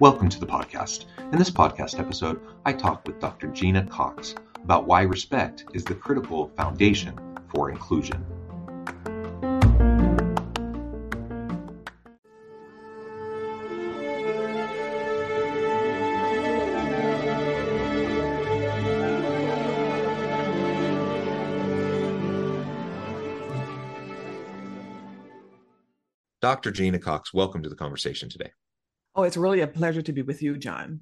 Welcome to the podcast. In this podcast episode, I talk with Dr. Gena Cox about why respect is the critical foundation for inclusion. Dr. Gena Cox, welcome to the conversation today. Oh, it's really a pleasure to be with you, John.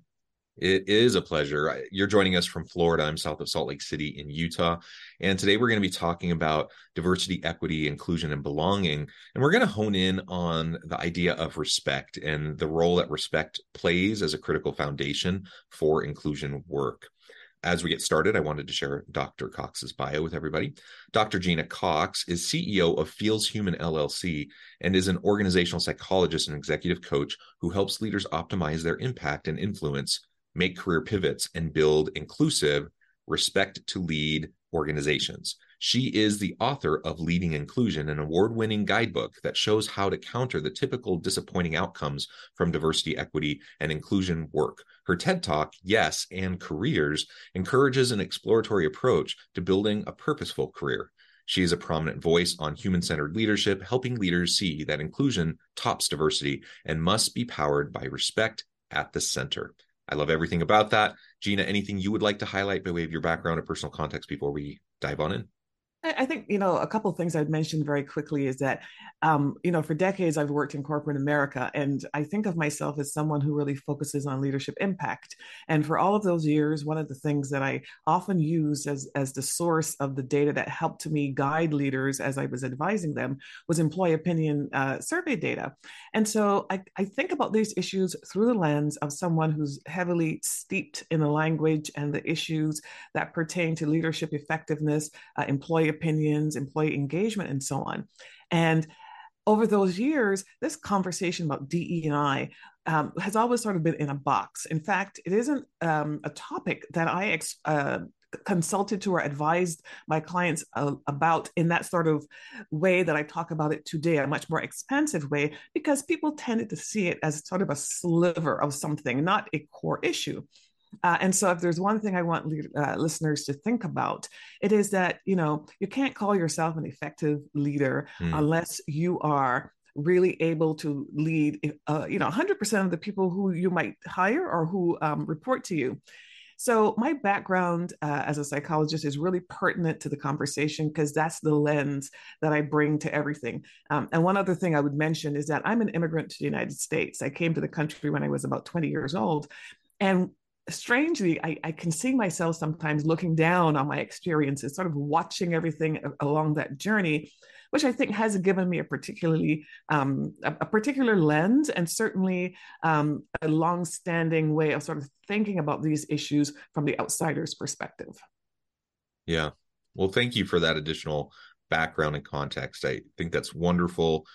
It is a pleasure. You're joining us from Florida. I'm south of Salt Lake City in Utah. And today we're going to be talking about diversity, equity, inclusion, and belonging. And we're going to hone in on the idea of respect and the role that respect plays as a critical foundation for inclusion work. As we get started, I wanted to share Dr. Cox's bio with everybody. Dr. Gena Cox is CEO of Feels Human LLC and is an organizational psychologist and executive coach who helps leaders optimize their impact and influence, make career pivots, and build inclusive, respect to lead organizations. She is the author of Leading Inclusion, an award winning guidebook that shows how to counter the typical disappointing outcomes from diversity, equity, and inclusion work. Her TED Talk, Yes and Careers, encourages an exploratory approach to building a purposeful career. She is a prominent voice on human centered leadership, helping leaders see that inclusion tops diversity and must be powered by respect at the center. I love everything about that. Gena, anything you would like to highlight by way of your background or personal context before we dive on in? I think you know a couple of things I'd mention very quickly is that um, you know for decades I've worked in corporate America, and I think of myself as someone who really focuses on leadership impact. And for all of those years, one of the things that I often used as as the source of the data that helped me guide leaders as I was advising them was employee opinion uh, survey data. And so I, I think about these issues through the lens of someone who's heavily steeped in the language and the issues that pertain to leadership effectiveness, uh, employee opinions, employee engagement, and so on. And over those years, this conversation about DEI um, has always sort of been in a box. In fact, it isn't um, a topic that I ex- uh, consulted to or advised my clients uh, about in that sort of way that I talk about it today, a much more expansive way, because people tended to see it as sort of a sliver of something, not a core issue. Uh, and so, if there's one thing I want uh, listeners to think about, it is that you know you can't call yourself an effective leader mm. unless you are really able to lead. Uh, you know, 100% of the people who you might hire or who um, report to you. So, my background uh, as a psychologist is really pertinent to the conversation because that's the lens that I bring to everything. Um, and one other thing I would mention is that I'm an immigrant to the United States. I came to the country when I was about 20 years old. And strangely, I, I, can see myself sometimes looking down on my experiences, sort of watching everything along that journey, which I think has given me a particularly um, a, a, particular lens and certainly um, a long-standing way of sort of thinking about these issues from the outsider's perspective. Yeah, well, thank you for that additional background and context. I think that's wonderful.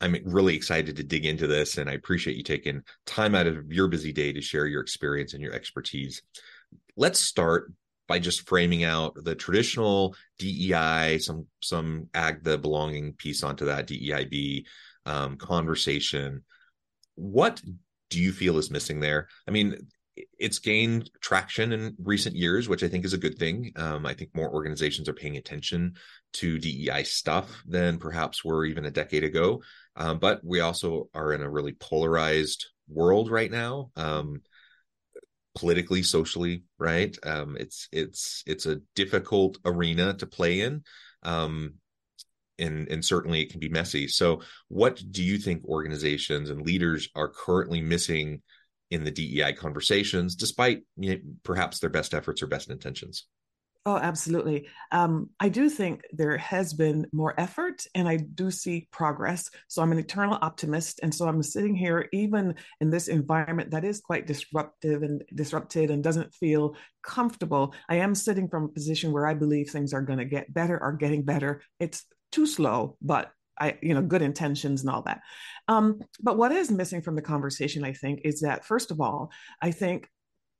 I'm really excited to dig into this, and I appreciate you taking time out of your busy day to share your experience and your expertise. Let's start by just framing out the traditional DEI, some some ag the belonging piece onto that DEIB um, conversation. What do you feel is missing there? I mean, it's gained traction in recent years, which I think is a good thing. Um, I think more organizations are paying attention to DEI stuff than perhaps were even a decade ago. Um, but we also are in a really polarized world right now, um, politically, socially. Right? Um, it's it's it's a difficult arena to play in, um, and and certainly it can be messy. So, what do you think organizations and leaders are currently missing? in the DEI conversations, despite you know, perhaps their best efforts or best intentions. Oh, absolutely. Um, I do think there has been more effort and I do see progress. So I'm an eternal optimist. And so I'm sitting here, even in this environment that is quite disruptive and disrupted and doesn't feel comfortable. I am sitting from a position where I believe things are going to get better, are getting better. It's too slow, but I, you know, good intentions and all that. Um, but what is missing from the conversation, I think, is that first of all, I think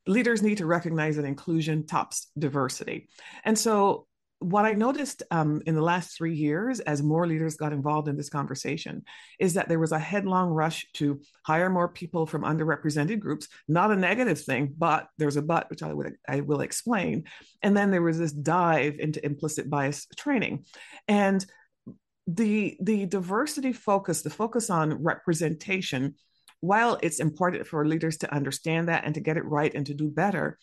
leaders need to recognize that inclusion tops diversity. And so what I noticed um, in the last three years, as more leaders got involved in this conversation, is that there was a headlong rush to hire more people from underrepresented groups. Not a negative thing, but there's a but, which I would I will explain. And then there was this dive into implicit bias training, and the the diversity focus, the focus on representation, while it's important for leaders to understand that and to get it right and to do better,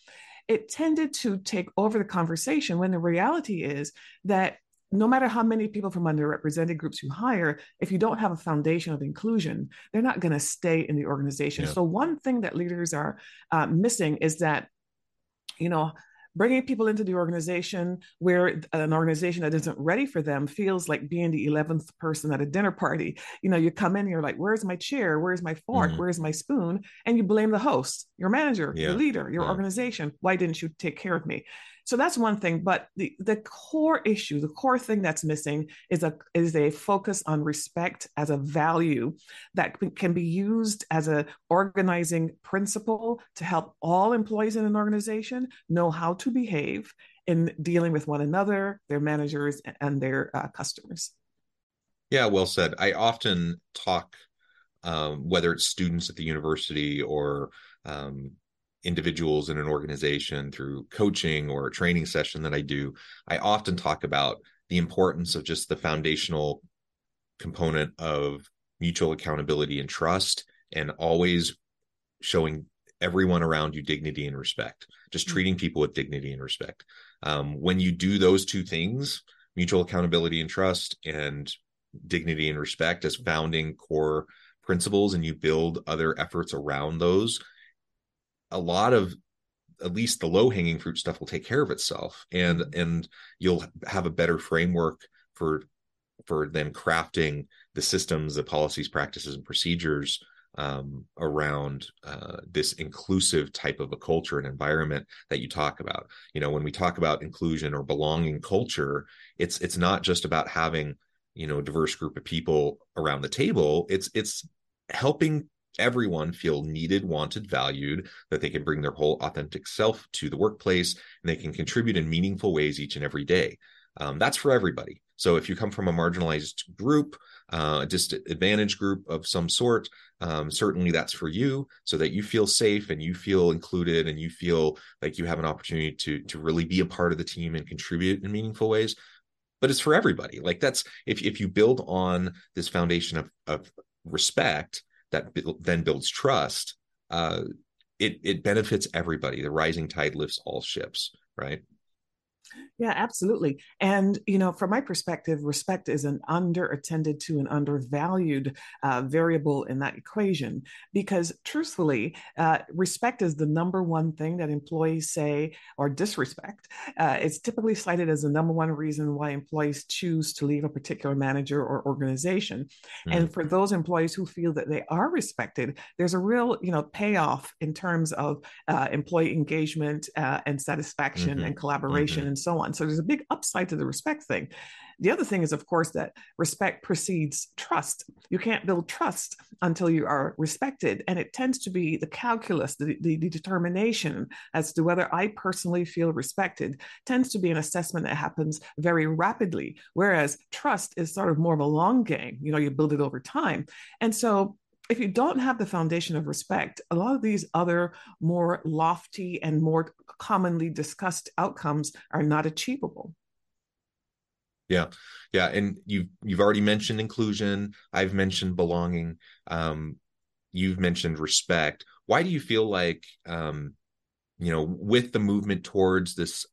it tended to take over the conversation when the reality is that no matter how many people from underrepresented groups you hire, if you don't have a foundation of inclusion, they're not going to stay in the organization. Yeah. So, one thing that leaders are uh, missing is that, you know, bringing people into the organization where an organization that isn't ready for them feels like being the 11th person at a dinner party. You know, you come in, you're like, where's my chair? Where's my fork? Mm-hmm. Where's my spoon? And you blame the host, your manager, yeah. your leader, your yeah. organization. Why didn't you take care of me? So that's one thing. But the, the core issue, the core thing that's missing is a is a focus on respect as a value that can be used as a organizing principle to help all employees in an organization know how to behave in dealing with one another, their managers, and their uh, customers. Yeah, well said. I often talk, um, whether it's students at the university or um, individuals in an organization through coaching or a training session that I do, I often talk about the importance of just the foundational component of mutual accountability and trust and always showing everyone around you dignity and respect just mm-hmm. treating people with dignity and respect um, when you do those two things mutual accountability and trust and dignity and respect as founding core principles and you build other efforts around those a lot of at least the low hanging fruit stuff will take care of itself and mm-hmm. and you'll have a better framework for for them crafting the systems the policies practices and procedures um, around uh, this inclusive type of a culture and environment that you talk about you know when we talk about inclusion or belonging culture it's it's not just about having you know a diverse group of people around the table it's it's helping everyone feel needed, wanted, valued, that they can bring their whole authentic self to the workplace and they can contribute in meaningful ways each and every day. Um, that's for everybody. So if you come from a marginalized group, uh, a disadvantaged group of some sort, um, certainly that's for you, so that you feel safe and you feel included and you feel like you have an opportunity to to really be a part of the team and contribute in meaningful ways. But it's for everybody. Like that's if if you build on this foundation of of respect, that then builds trust, uh, it it benefits everybody. The rising tide lifts all ships, right? Yeah, absolutely. And, you know, from my perspective, respect is an under attended to and undervalued uh, variable in that equation because, truthfully, uh, respect is the number one thing that employees say or disrespect. Uh, it's typically cited as the number one reason why employees choose to leave a particular manager or organization. Mm. And for those employees who feel that they are respected, there's a real, you know, payoff in terms of uh, employee engagement uh, and satisfaction mm-hmm. and collaboration mm-hmm. And so on. So there's a big upside to the respect thing. The other thing is, of course, that respect precedes trust. You can't build trust until you are respected. And it tends to be the calculus, the, the, the, determination as to whether I personally feel respected, tends to be an assessment that happens very rapidly. Whereas trust is sort of more of a long game, you know, you build it over time. And so if you don't have the foundation of respect, a lot of these other more lofty and more commonly discussed outcomes are not achievable. Yeah, yeah, and you've you've already mentioned inclusion. I've mentioned belonging. Um, you've mentioned respect. Why do you feel like, um, you know, with the movement towards this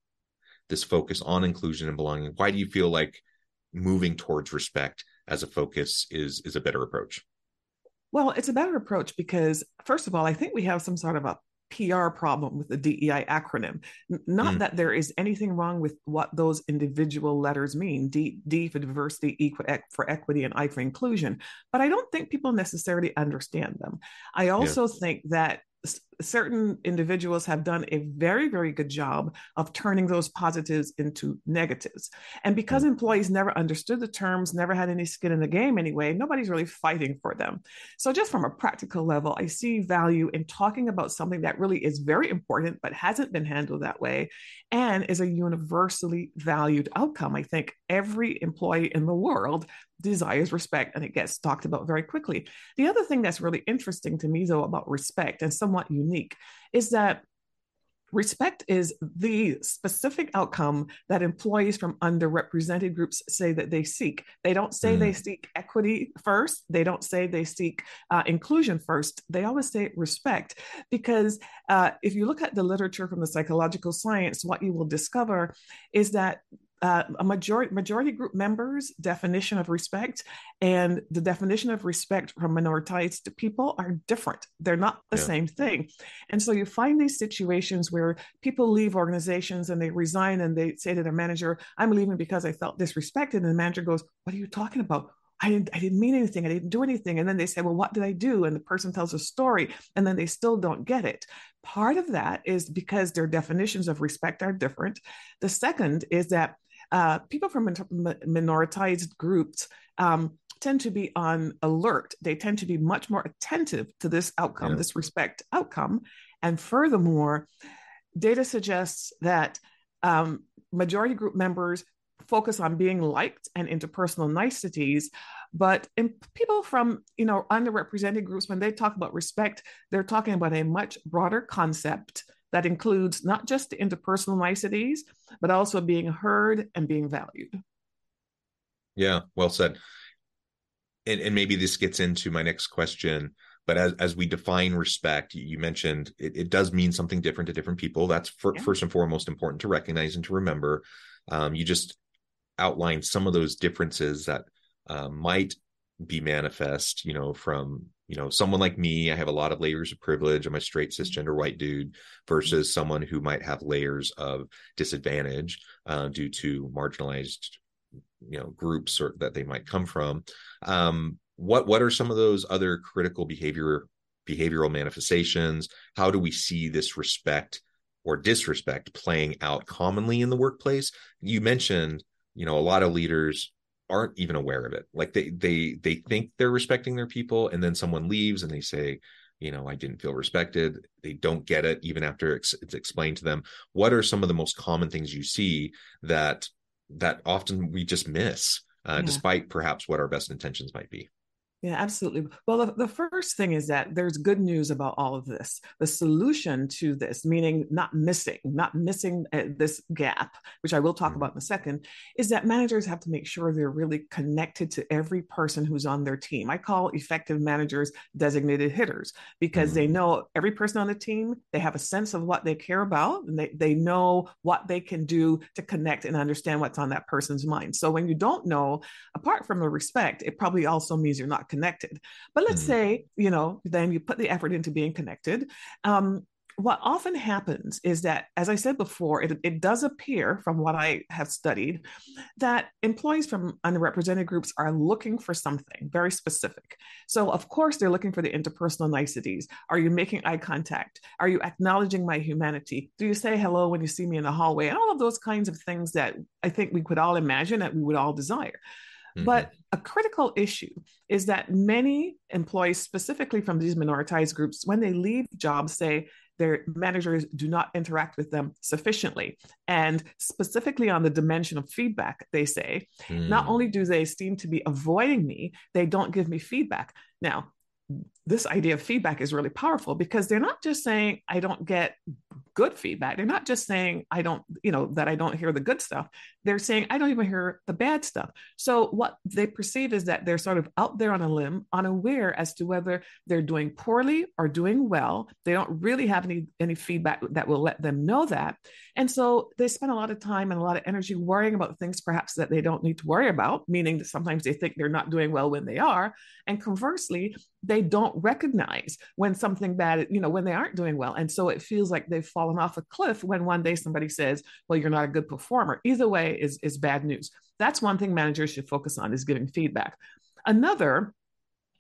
this focus on inclusion and belonging, why do you feel like moving towards respect as a focus is is a better approach? Well, it's a better approach because, first of all, I think we have some sort of a PR problem with the DEI acronym. Not mm. that there is anything wrong with what those individual letters mean D, D for diversity, E for equity, and I for inclusion, but I don't think people necessarily understand them. I also yeah. think that certain individuals have done a very very good job of turning those positives into negatives and because mm. employees never understood the terms never had any skin in the game anyway nobody's really fighting for them so just from a practical level i see value in talking about something that really is very important but hasn't been handled that way and is a universally valued outcome i think every employee in the world desires respect and it gets talked about very quickly. The other thing that's really interesting to me, though, about respect and somewhat unique is that respect is the specific outcome that employees from underrepresented groups say that they seek. They don't say mm. they seek equity first, they don't say they seek uh, inclusion first. They always say respect because uh, if you look at the literature from the psychological science, what you will discover is that uh, a majority majority group members definition of respect and the definition of respect from minoritized people are different they're not the yeah. same thing and so you find these situations where people leave organizations and they resign and they say to their manager i'm leaving because i felt disrespected and the manager goes what are you talking about I didn't, I didn't mean anything. I didn't do anything. And then they say, well, what did I do? And the person tells a story and then they still don't get it. Part of that is because their definitions of respect are different. The second is that uh, people from minoritized groups um, tend to be on alert. They tend to be much more attentive to this outcome, yeah. this respect outcome. And furthermore, data suggests that um, majority group members focus on being liked and interpersonal niceties but in people from you know underrepresented groups when they talk about respect they're talking about a much broader concept that includes not just the interpersonal niceties, but also being heard and being valued. Yeah, well said. And, and maybe this gets into my next question. But as, as we define respect, you mentioned it, it does mean something different to different people. That's for, yeah. first and foremost important to recognize and to remember. Um, you just outlined some of those differences that uh, might be manifest, you know, from you know someone like me i have a lot of layers of privilege. I'm a straight cisgender white dude versus someone who might have layers of disadvantage uh, due to marginalized you know groups or that they might come from. Um, what what are some of those other critical behavior behavioral manifestations? How do we see this respect or disrespect playing out commonly in the workplace? You mentioned you know a lot of leaders aren't even aware of it. Like they they they think they're respecting their people and then someone leaves and they say you know i didn't feel respected. They don't get it even after it's, it's explained to them. What are some of the most common things you see that that often we just miss uh, yeah. despite perhaps what our best intentions might be yeah, absolutely. Well, the, the first thing is that there's good news about all of this. The solution to this, meaning not missing, not missing uh, this gap, which I will talk mm-hmm. about in a second, is that managers have to make sure they're really connected to every person who's on their team. I call effective managers designated hitters because mm-hmm. they know every person on the team, they have a sense of what they care about, and they, they know what they can do to connect and understand what's on that person's mind. So when you don't know, apart from the respect, it probably also means you're not connected. But let's mm. say, you know, then you put the effort into being connected. Um, what often happens is that, as I said before, it, it does appear from what I have studied that employees from underrepresented groups are looking for something very specific. So, of course, they're looking for the interpersonal niceties. Are you making eye contact? Are you acknowledging my humanity? Do you say hello when you see me in the hallway? And all of those kinds of things that I think we could all imagine that we would all desire. Mm-hmm. But a critical issue is that many employees, specifically from these minoritized groups, when they leave jobs, say their managers do not interact with them sufficiently. And specifically on the dimension of feedback, they say, mm. not only do they seem to be avoiding me, they don't give me feedback. Now, this idea of feedback is really powerful because they're not just saying I don't get good feedback. They're not just saying I don't, you know, that I don't hear the good stuff. They're saying I don't even hear the bad stuff. So what they perceive is that they're sort of out there on a limb, unaware as to whether they're doing poorly or doing well. They don't really have any any feedback that will let them know that. And so they spend a lot of time and a lot of energy worrying about things perhaps that they don't need to worry about, meaning that sometimes they think they're not doing well when they are. And conversely, they don't recognize when something bad, you know, when they aren't doing well. And so it feels like they've fallen off a cliff when one day somebody says, well, you're not a good performer. Either way is, is bad news. That's one thing managers should focus on is giving feedback. Another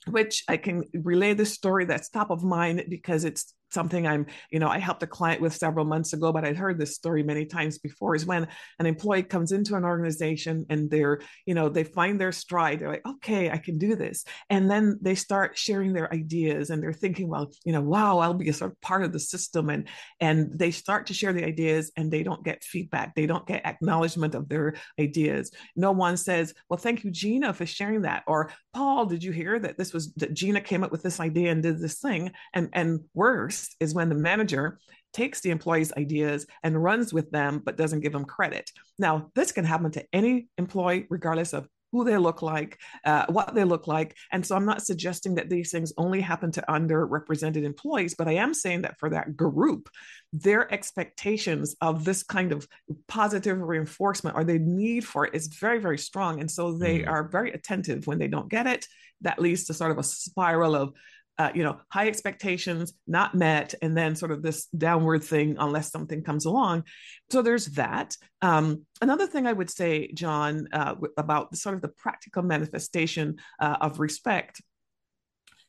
which I can relay this story that's top of mind because it's something I'm, you know, I helped a client with several months ago, but I'd heard this story many times before is when an employee comes into an organization and they're, you know, they find their stride. They're like, okay, I can do this. And then they start sharing their ideas and they're thinking, well, you know, wow, I'll be a sort of part of the system. And and they start to share the ideas and they don't get feedback. They don't get acknowledgement of their ideas. No one says, well, thank you, Gena, for sharing that. Or Paul, did you hear that this was that Gena came up with this idea and did this thing? And and worse, is when the manager takes the employee's ideas and runs with them, but doesn't give them credit. Now, this can happen to any employee, regardless of who they look like, uh, what they look like. And so I'm not suggesting that these things only happen to underrepresented employees, but I am saying that for that group, their expectations of this kind of positive reinforcement or the need for it is very, very strong. And so they mm. are very attentive when they don't get it. That leads to sort of a spiral of uh, you know, high expectations not met, and then sort of this downward thing unless something comes along. So there's that. Um, another thing I would say, John, uh, about sort of the practical manifestation uh, of respect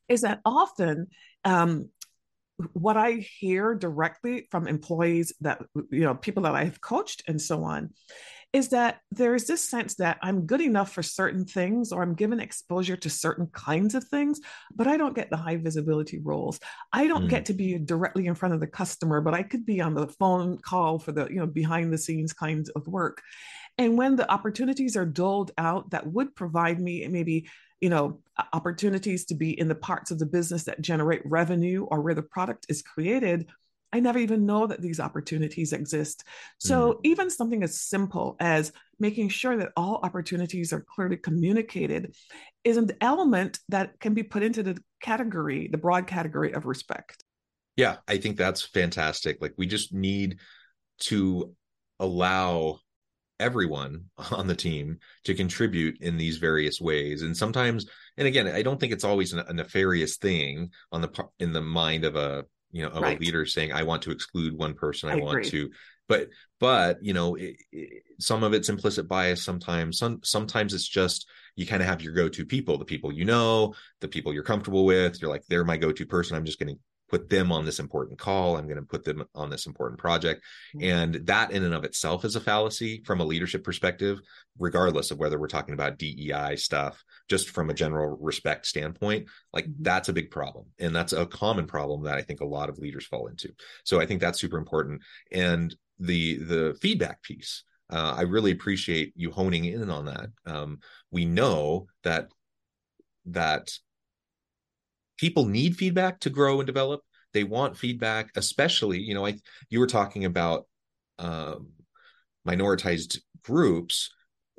is that often um, what I hear directly from employees that, you know, people that I've coached and so on is that there is this sense that I'm good enough for certain things or I'm given exposure to certain kinds of things, but I don't get the high visibility roles. I don't mm. get to be directly in front of the customer, but I could be on the phone call for the, you know, behind the scenes kinds of work. And when the opportunities are doled out that would provide me maybe you know opportunities to be in the parts of the business that generate revenue or where the product is created I never even know that these opportunities exist. So, mm. even something as simple as making sure that all opportunities are clearly communicated is an element that can be put into the category, the broad category of respect. Yeah, I think that's fantastic. Like, we just need to allow everyone on the team to contribute in these various ways and sometimes and again i don't think it's always a nefarious thing on the in the mind of a you know, of right. a leader saying, I want to exclude one person, I, I want to, but, but, you know, it, it, some of it's implicit bias sometimes, some, sometimes it's just, you kind of have your go-to people, the people you know, the people you're comfortable with. You're like, they're my go-to person. I'm just going to put them on this important call. I'm going to put them on this important project. Mm-hmm. And that in and of itself is a fallacy from a leadership perspective, regardless of whether we're talking about DEI stuff, just from a general respect standpoint. Like mm-hmm. that's a big problem. And that's a common problem that I think a lot of leaders fall into. So I think that's super important. And the the feedback piece. Uh, I really appreciate you honing in on that. Um, we know that that people need feedback to grow and develop they want feedback especially you know i you were talking about um, minoritized groups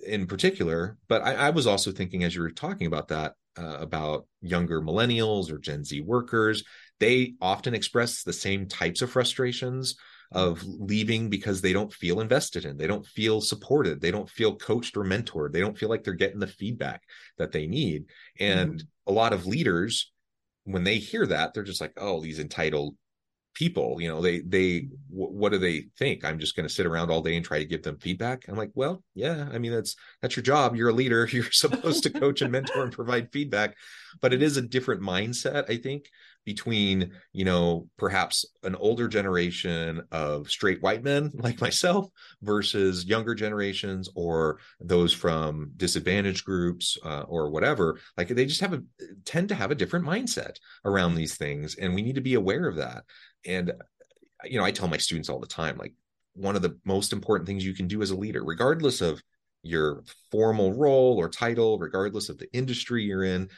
in particular but I, I, was also thinking as you were talking about that uh, about younger millennials or gen z workers they often express the same types of frustrations of leaving because they don't feel invested in they don't feel supported they don't feel coached or mentored they don't feel like they're getting the feedback that they need and mm-hmm. a lot of leaders when they hear that they're just like oh these entitled people you know they they w- what do they think? I'm just going to sit around all day and try to give them feedback? I'm like well yeah i mean that's that's your job. You're a leader. You're supposed to coach and mentor and provide feedback. But it is a different mindset i think between you know perhaps an older generation of straight white men like myself versus younger generations or those from disadvantaged groups uh, or whatever like they just have a tend to have a different mindset around these things and we need to be aware of that. And you know i tell my students all the time like one of the most important things you can do as a leader regardless of your formal role or title regardless of the industry you're in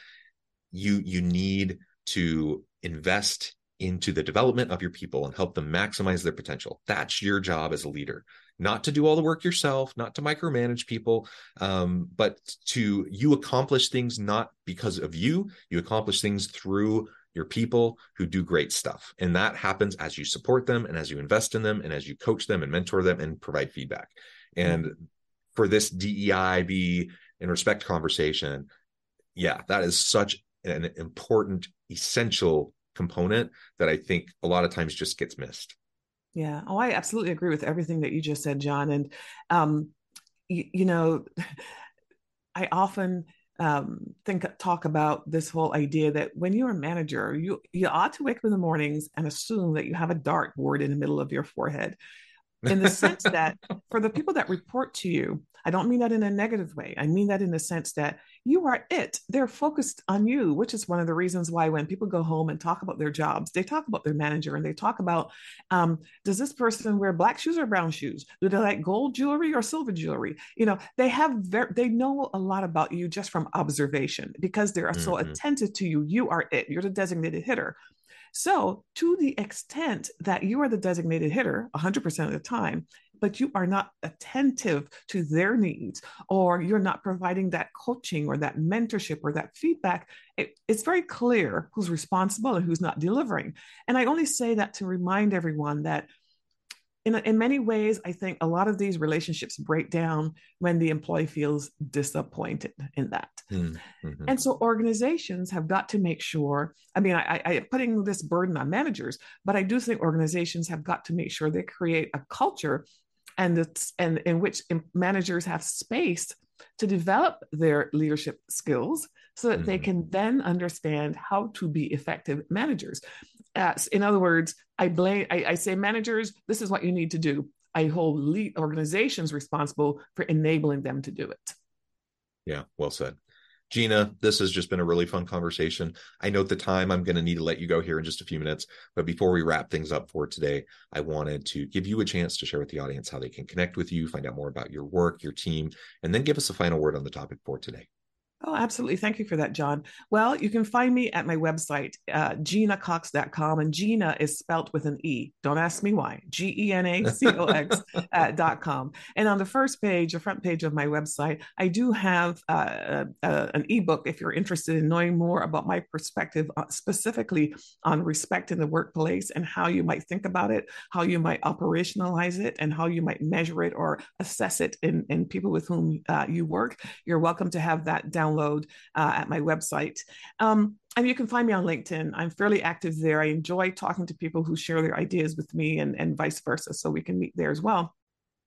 you you need to invest into the development of your people and help them maximize their potential. That's your job as a leader, not to do all the work yourself, not to micromanage people, um, but to you accomplish things not because of you. You accomplish things through your people who do great stuff. And that happens as you support them and as you invest in them and as you coach them and mentor them and provide feedback. And for this DEIB and respect conversation, yeah, that is such an important, essential component that I think a lot of times just gets missed. Yeah. Oh, I absolutely agree with everything that you just said, John. And, um, you, you know, I often um, think talk about this whole idea that when you're a manager, you you ought to wake up in the mornings and assume that you have a dartboard in the middle of your forehead in the sense that for the people that report to you, I don't mean that in a negative way. I mean that in the sense that you are it. They're focused on you, which is one of the reasons why when people go home and talk about their jobs, they talk about their manager and they talk about um, does this person wear black shoes or brown shoes? Do they like gold jewelry or silver jewelry? You know, they have very, they know a lot about you just from observation because they are mm-hmm. so attentive to you. You are it. You're the designated hitter. So, to the extent that you are the designated hitter 100% of the time, but you are not attentive to their needs, or you're not providing that coaching or that mentorship or that feedback, it, it's very clear who's responsible and who's not delivering. And I only say that to remind everyone that in, in many ways, I think a lot of these relationships break down when the employee feels disappointed in that. Mm-hmm. And so organizations have got to make sure, I mean, I, I putting this burden on managers, but I do think organizations have got to make sure they create a culture and it's and in which managers have space to develop their leadership skills so that mm-hmm. they can then understand how to be effective managers. Uh, in other words, I blame, I, I, say, managers, this is what you need to do. I hold lead organizations responsible for enabling them to do it. Yeah, well said. Gena, this has just been a really fun conversation. I note the time I'm going to need to let you go here in just a few minutes. But before we wrap things up for today, I wanted to give you a chance to share with the audience how they can connect with you, find out more about your work, your team, and then give us a final word on the topic for today. Oh, absolutely. Thank you for that, John. Well, you can find me at my website, uh, genacox.com, and Gena is spelt with an E. Don't ask me why. G E N A C O X uh, dot com. And on the first page, the front page of my website, I do have uh, uh, an ebook if you're interested in knowing more about my perspective, uh, specifically on respect in the workplace and how you might think about it, how you might operationalize it, and how you might measure it or assess it in, in people with whom uh, you work. You're welcome to have that down download uh, at my website. Um, and you can find me on LinkedIn. I'm fairly active there. I enjoy talking to people who share their ideas with me and, and vice versa. So we can meet there as well.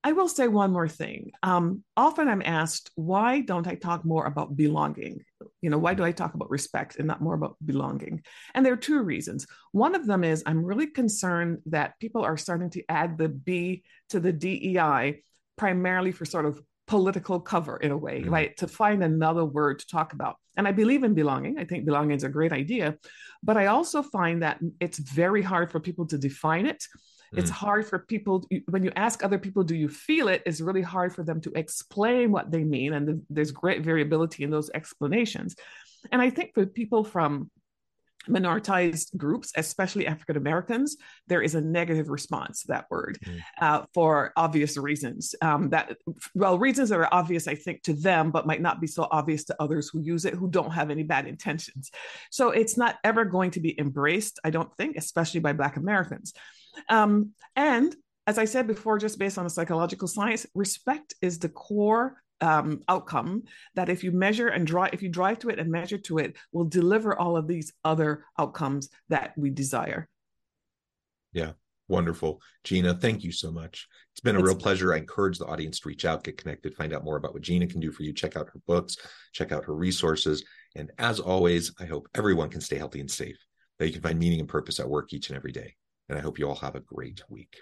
I will say one more thing. Um, often I'm asked, why don't I talk more about belonging? You know, why do I talk about respect and not more about belonging? And there are two reasons. One of them is I'm really concerned that people are starting to add the B to the DEI primarily for sort of political cover in a way, mm-hmm. right? To find another word to talk about. And I believe in belonging. I think belonging is a great idea. But I also find that it's very hard for people to define it. Mm-hmm. It's hard for people, when you ask other people, do you feel it? It's really hard for them to explain what they mean. And there's great variability in those explanations. And I think for people from minoritized groups, especially African Americans, there is a negative response to that word mm. uh, for obvious reasons. Um, that well, reasons that are obvious, I think, to them, but might not be so obvious to others who use it who don't have any bad intentions. So it's not ever going to be embraced, I don't think, especially by Black Americans. Um, and as I said before, just based on the psychological science, respect is the core um, outcome that if you measure and drive, if you drive to it and measure to it, will deliver all of these other outcomes that we desire. Yeah, wonderful. Gena, thank you so much. It's been a it's, real pleasure. I encourage the audience to reach out, get connected, find out more about what Gena can do for you. Check out her books, check out her resources. And as always, I hope everyone can stay healthy and safe, that you can find meaning and purpose at work each and every day. And I hope you all have a great week.